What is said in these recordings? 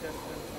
distance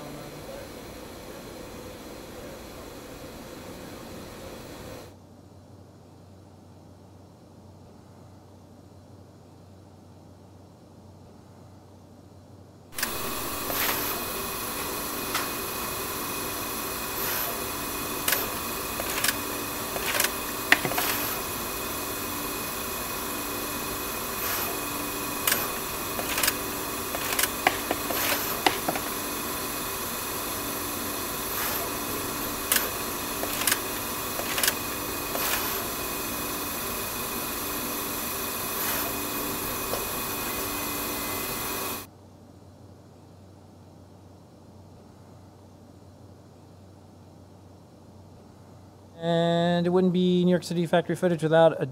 And it wouldn't be New York City factory footage without a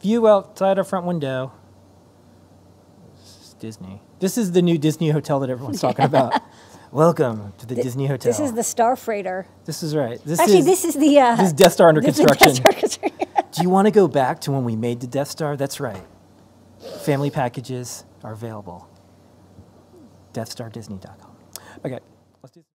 view outside our front window. This is Disney. This is the new Disney hotel that everyone's talking about. Welcome to the Disney Hotel. This is the Star Freighter. This is right. This Actually, is, this is the. Uh, this is Death Star under construction. Star construction. Do you want to go back to when we made the Death Star? That's right. Family packages are available. DeathStarDisney.com. Okay, let's do.